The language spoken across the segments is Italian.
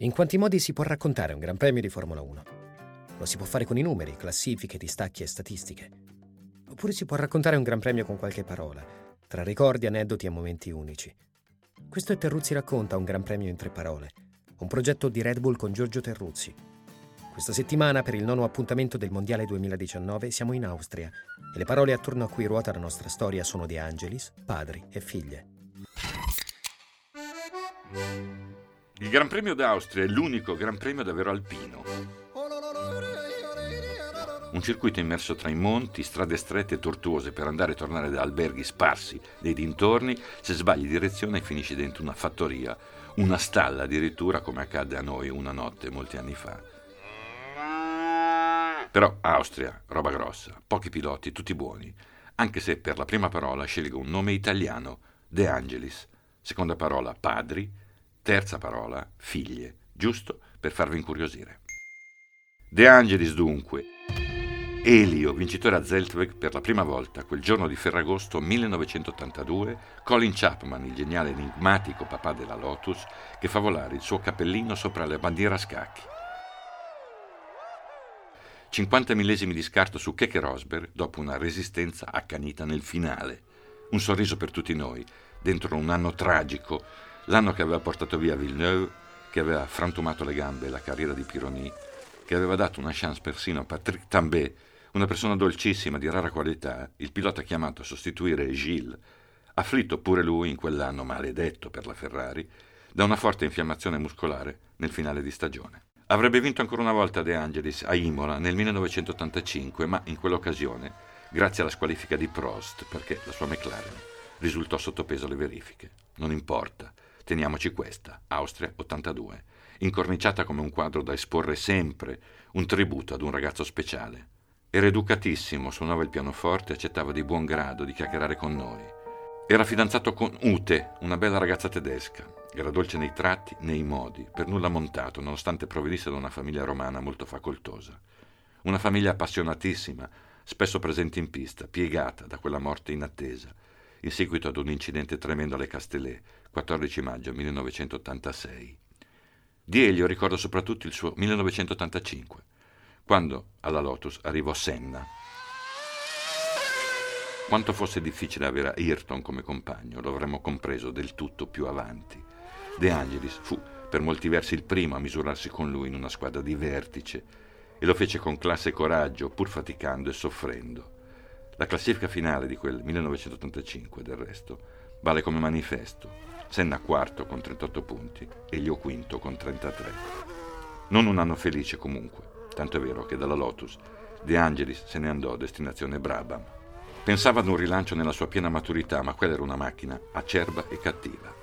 In quanti modi si può raccontare un Gran Premio di Formula 1? Lo si può fare con i numeri, classifiche, distacchi e statistiche. Oppure si può raccontare un Gran Premio con qualche parola, tra ricordi, aneddoti e momenti unici. Questo è Terruzzi racconta un Gran Premio in tre parole, un progetto di Red Bull con Giorgio Terruzzi. Questa settimana, per il nono appuntamento del Mondiale 2019, siamo in Austria e le parole attorno a cui ruota la nostra storia sono De Angelis, padri e figlie. Il Gran Premio d'Austria è l'unico Gran Premio davvero alpino. Un circuito immerso tra i monti, strade strette e tortuose per andare e tornare da alberghi sparsi nei dintorni, se sbagli direzione finisci dentro una fattoria, una stalla addirittura come accadde a noi una notte molti anni fa. Però Austria, roba grossa, pochi piloti, tutti buoni, anche se per la prima parola scelgo un nome italiano, De Angelis, seconda parola padri, Terza parola, figlie, giusto per farvi incuriosire. De Angelis dunque. Elio, vincitore a Zeltweg per la prima volta quel giorno di Ferragosto 1982, Colin Chapman, il geniale enigmatico papà della Lotus, che fa volare il suo cappellino sopra la bandiera a scacchi. 50 millesimi di scarto su Keke Rosberg dopo una resistenza accanita nel finale. Un sorriso per tutti noi, dentro un anno tragico L'anno che aveva portato via Villeneuve, che aveva frantumato le gambe e la carriera di Pironi, che aveva dato una chance persino a Patrick Tambay, una persona dolcissima di rara qualità, il pilota chiamato a sostituire Gilles, afflitto pure lui in quell'anno maledetto per la Ferrari, da una forte infiammazione muscolare nel finale di stagione. Avrebbe vinto ancora una volta De Angelis a Imola nel 1985, ma in quell'occasione, grazie alla squalifica di Prost, perché la sua McLaren risultò sottopeso alle verifiche. Non importa. Teniamoci questa, Austria 82, incorniciata come un quadro da esporre sempre, un tributo ad un ragazzo speciale. Era educatissimo, suonava il pianoforte e accettava di buon grado di chiacchierare con noi. Era fidanzato con Ute, una bella ragazza tedesca. Era dolce nei tratti, nei modi, per nulla montato, nonostante provenisse da una famiglia romana molto facoltosa. Una famiglia appassionatissima, spesso presente in pista, piegata da quella morte inattesa, in seguito ad un incidente tremendo alle Castellet, 14 maggio 1986. Di Elio ricordo soprattutto il suo 1985, quando alla Lotus arrivò Senna. Quanto fosse difficile avere Ayrton come compagno, lo avremmo compreso del tutto più avanti. De Angelis fu per molti versi il primo a misurarsi con lui in una squadra di vertice e lo fece con classe e coraggio, pur faticando e soffrendo. La classifica finale di quel 1985, del resto, vale come manifesto. Senna quarto con 38 punti e Elio quinto con 33. Non un anno felice comunque, tanto è vero che dalla Lotus De Angelis se ne andò a destinazione Brabham. Pensava ad un rilancio nella sua piena maturità, ma quella era una macchina acerba e cattiva.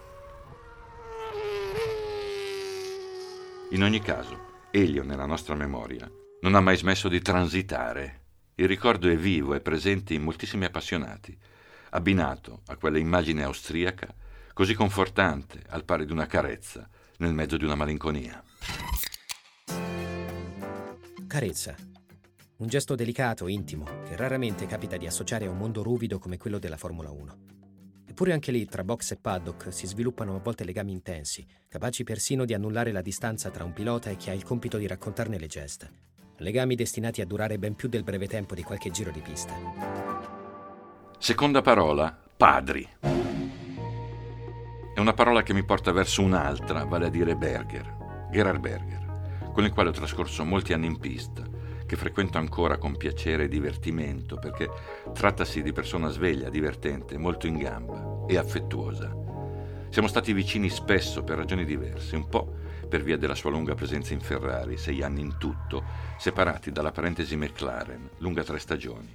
In ogni caso, Elio, nella nostra memoria, non ha mai smesso di transitare. Il ricordo è vivo e presente in moltissimi appassionati, abbinato a quella immagine austriaca così confortante, al pari di una carezza, nel mezzo di una malinconia. Carezza. Un gesto delicato, intimo, che raramente capita di associare a un mondo ruvido come quello della Formula 1. Eppure anche lì, tra box e paddock, si sviluppano a volte legami intensi, capaci persino di annullare la distanza tra un pilota e chi ha il compito di raccontarne le gesta. Legami destinati a durare ben più del breve tempo di qualche giro di pista. Seconda parola, padri. È una parola che mi porta verso un'altra, vale a dire Berger, Gerhard Berger, con il quale ho trascorso molti anni in pista, che frequento ancora con piacere e divertimento, perché trattasi di persona sveglia, divertente, molto in gamba e affettuosa. Siamo stati vicini spesso per ragioni diverse, un po' per via della sua lunga presenza in Ferrari, sei anni in tutto, separati dalla parentesi McLaren, lunga tre stagioni.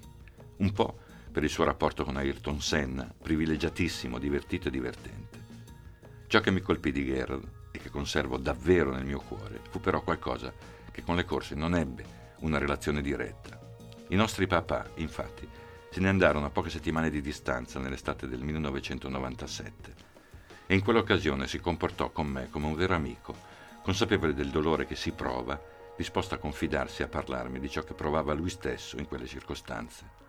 Un po' per il suo rapporto con Ayrton Senna, privilegiatissimo, divertito e divertente. Ciò che mi colpì di Gerald e che conservo davvero nel mio cuore fu però qualcosa che con le corse non ebbe una relazione diretta. I nostri papà, infatti, se ne andarono a poche settimane di distanza nell'estate del 1997 e in quell'occasione si comportò con me come un vero amico, consapevole del dolore che si prova, disposto a confidarsi e a parlarmi di ciò che provava lui stesso in quelle circostanze.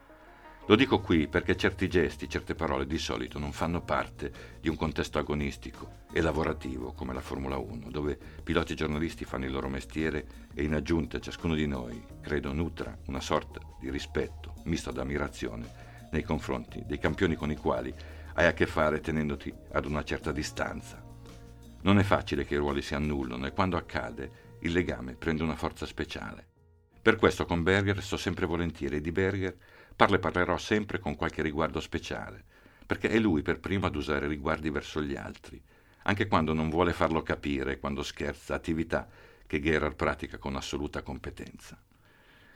Lo dico qui perché certi gesti, certe parole di solito non fanno parte di un contesto agonistico e lavorativo come la Formula 1, dove piloti e giornalisti fanno il loro mestiere e in aggiunta ciascuno di noi, credo, nutra una sorta di rispetto misto ad ammirazione nei confronti dei campioni con i quali hai a che fare tenendoti ad una certa distanza. Non è facile che i ruoli si annullino e quando accade il legame prende una forza speciale. Per questo con Berger sto sempre volentieri e di Berger parlo e parlerò sempre con qualche riguardo speciale, perché è lui per primo ad usare riguardi verso gli altri, anche quando non vuole farlo capire, quando scherza, attività che Gerard pratica con assoluta competenza.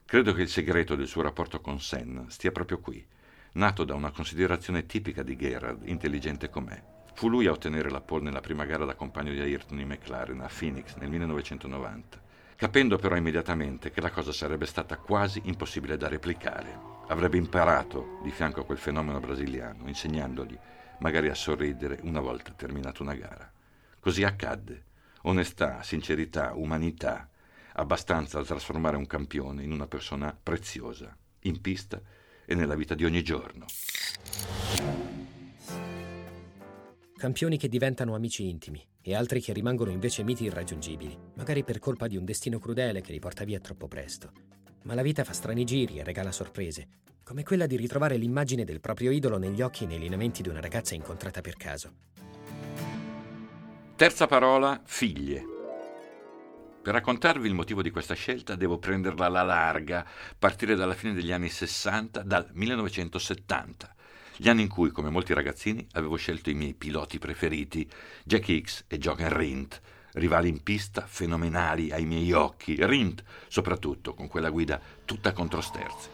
Credo che il segreto del suo rapporto con Senna stia proprio qui, nato da una considerazione tipica di Gerard, intelligente com'è. Fu lui a ottenere la pole nella prima gara da compagno di Ayrton in McLaren a Phoenix nel 1990, capendo però immediatamente che la cosa sarebbe stata quasi impossibile da replicare. Avrebbe imparato di fianco a quel fenomeno brasiliano, insegnandogli magari a sorridere una volta terminata una gara. Così accadde. Onestà, sincerità, umanità, abbastanza da trasformare un campione in una persona preziosa, in pista e nella vita di ogni giorno. Campioni che diventano amici intimi e altri che rimangono invece miti irraggiungibili, magari per colpa di un destino crudele che li porta via troppo presto. Ma la vita fa strani giri e regala sorprese, come quella di ritrovare l'immagine del proprio idolo negli occhi e nei lineamenti di una ragazza incontrata per caso. Terza parola, figlie. Per raccontarvi il motivo di questa scelta devo prenderla alla larga, partire dalla fine degli anni 60, dal 1970, gli anni in cui, come molti ragazzini, avevo scelto i miei piloti preferiti, Jack Hicks e Jochen Rindt, rivali in pista fenomenali ai miei occhi, Rindt soprattutto, con quella guida tutta contro sterzi.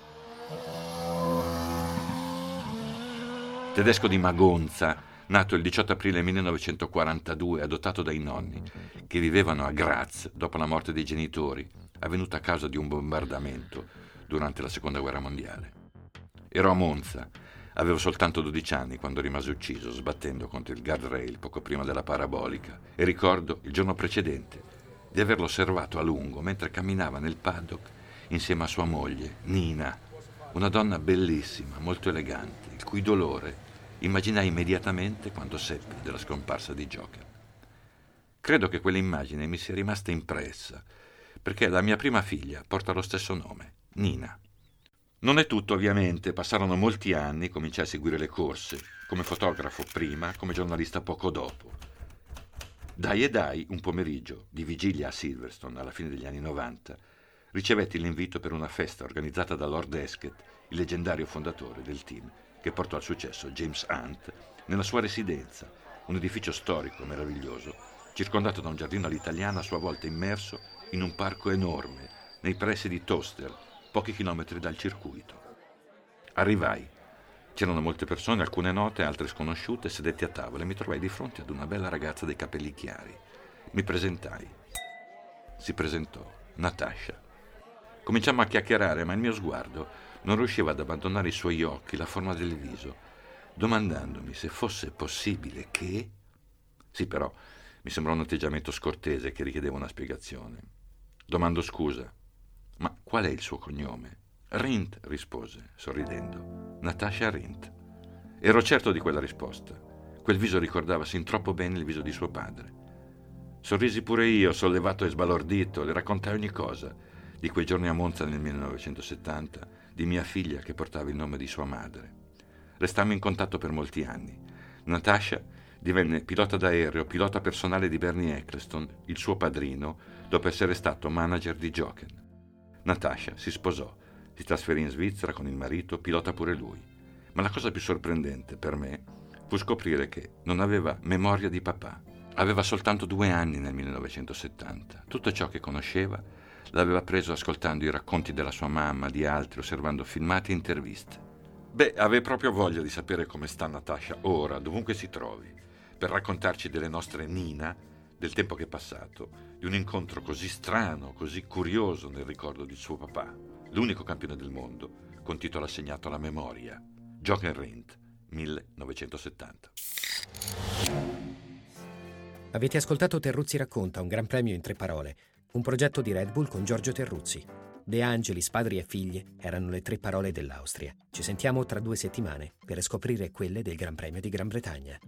Tedesco di Magonza, nato il 18 aprile 1942, adottato dai nonni, che vivevano a Graz dopo la morte dei genitori, avvenuta a causa di un bombardamento durante la Seconda Guerra Mondiale. Ero a Monza, avevo soltanto 12 anni quando rimase ucciso sbattendo contro il guardrail poco prima della parabolica e ricordo il giorno precedente di averlo osservato a lungo mentre camminava nel paddock insieme a sua moglie, Nina, una donna bellissima, molto elegante, il cui dolore immaginai immediatamente quando seppi della scomparsa di Joker. Credo che quell'immagine mi sia rimasta impressa, perché la mia prima figlia porta lo stesso nome, Nina. Non è tutto, ovviamente, passarono molti anni, cominciai a seguire le corse, come fotografo prima, come giornalista poco dopo. Dai e dai, un pomeriggio di vigilia a Silverstone alla fine degli anni 90, ricevetti l'invito per una festa organizzata da Lord Esket, il leggendario fondatore del team che portò al successo James Hunt nella sua residenza, un edificio storico meraviglioso, circondato da un giardino all'italiana a sua volta immerso in un parco enorme nei pressi di Toster, pochi chilometri dal circuito. Arrivai. C'erano molte persone, alcune note, altre sconosciute, sedetti a tavola e mi trovai di fronte ad una bella ragazza dai capelli chiari. Mi presentai. Si presentò, Natasha. Cominciammo a chiacchierare, ma il mio sguardo non riusciva ad abbandonare i suoi occhi, la forma del viso, domandandomi se fosse possibile che... Sì, però mi sembrò un atteggiamento scortese che richiedeva una spiegazione. Domando scusa, ma qual è il suo cognome? Rint, rispose, sorridendo. Natasha Rint. Ero certo di quella risposta. Quel viso ricordava sin troppo bene il viso di suo padre. Sorrisi pure io, sollevato e sbalordito, le raccontai ogni cosa, di quei giorni a Monza nel 1970, di mia figlia che portava il nome di sua madre. Restammo in contatto per molti anni. Natasha divenne pilota d'aereo, pilota personale di Bernie Eccleston, il suo padrino, dopo essere stato manager di Jochen. Natasha si sposò, si trasferì in Svizzera con il marito, pilota pure lui. Ma la cosa più sorprendente per me fu scoprire che non aveva memoria di papà. Aveva soltanto due anni nel 1970. Tutto ciò che conosceva l'aveva preso ascoltando i racconti della sua mamma, di altri, osservando filmati e interviste. Beh, aveva proprio voglia di sapere come sta Natasha ora, dovunque si trovi, per raccontarci delle nostre Nina, del tempo che è passato, di un incontro così strano, così curioso nel ricordo di suo papà, l'unico campione del mondo, con titolo assegnato alla memoria, Jochen Rindt, 1970. Avete ascoltato Terruzzi racconta un gran premio in tre parole un progetto di Red Bull con Giorgio Terruzzi. De Angelis, padri e figli erano le tre parole dell'Austria. Ci sentiamo tra due settimane per scoprire quelle del Gran Premio di Gran Bretagna.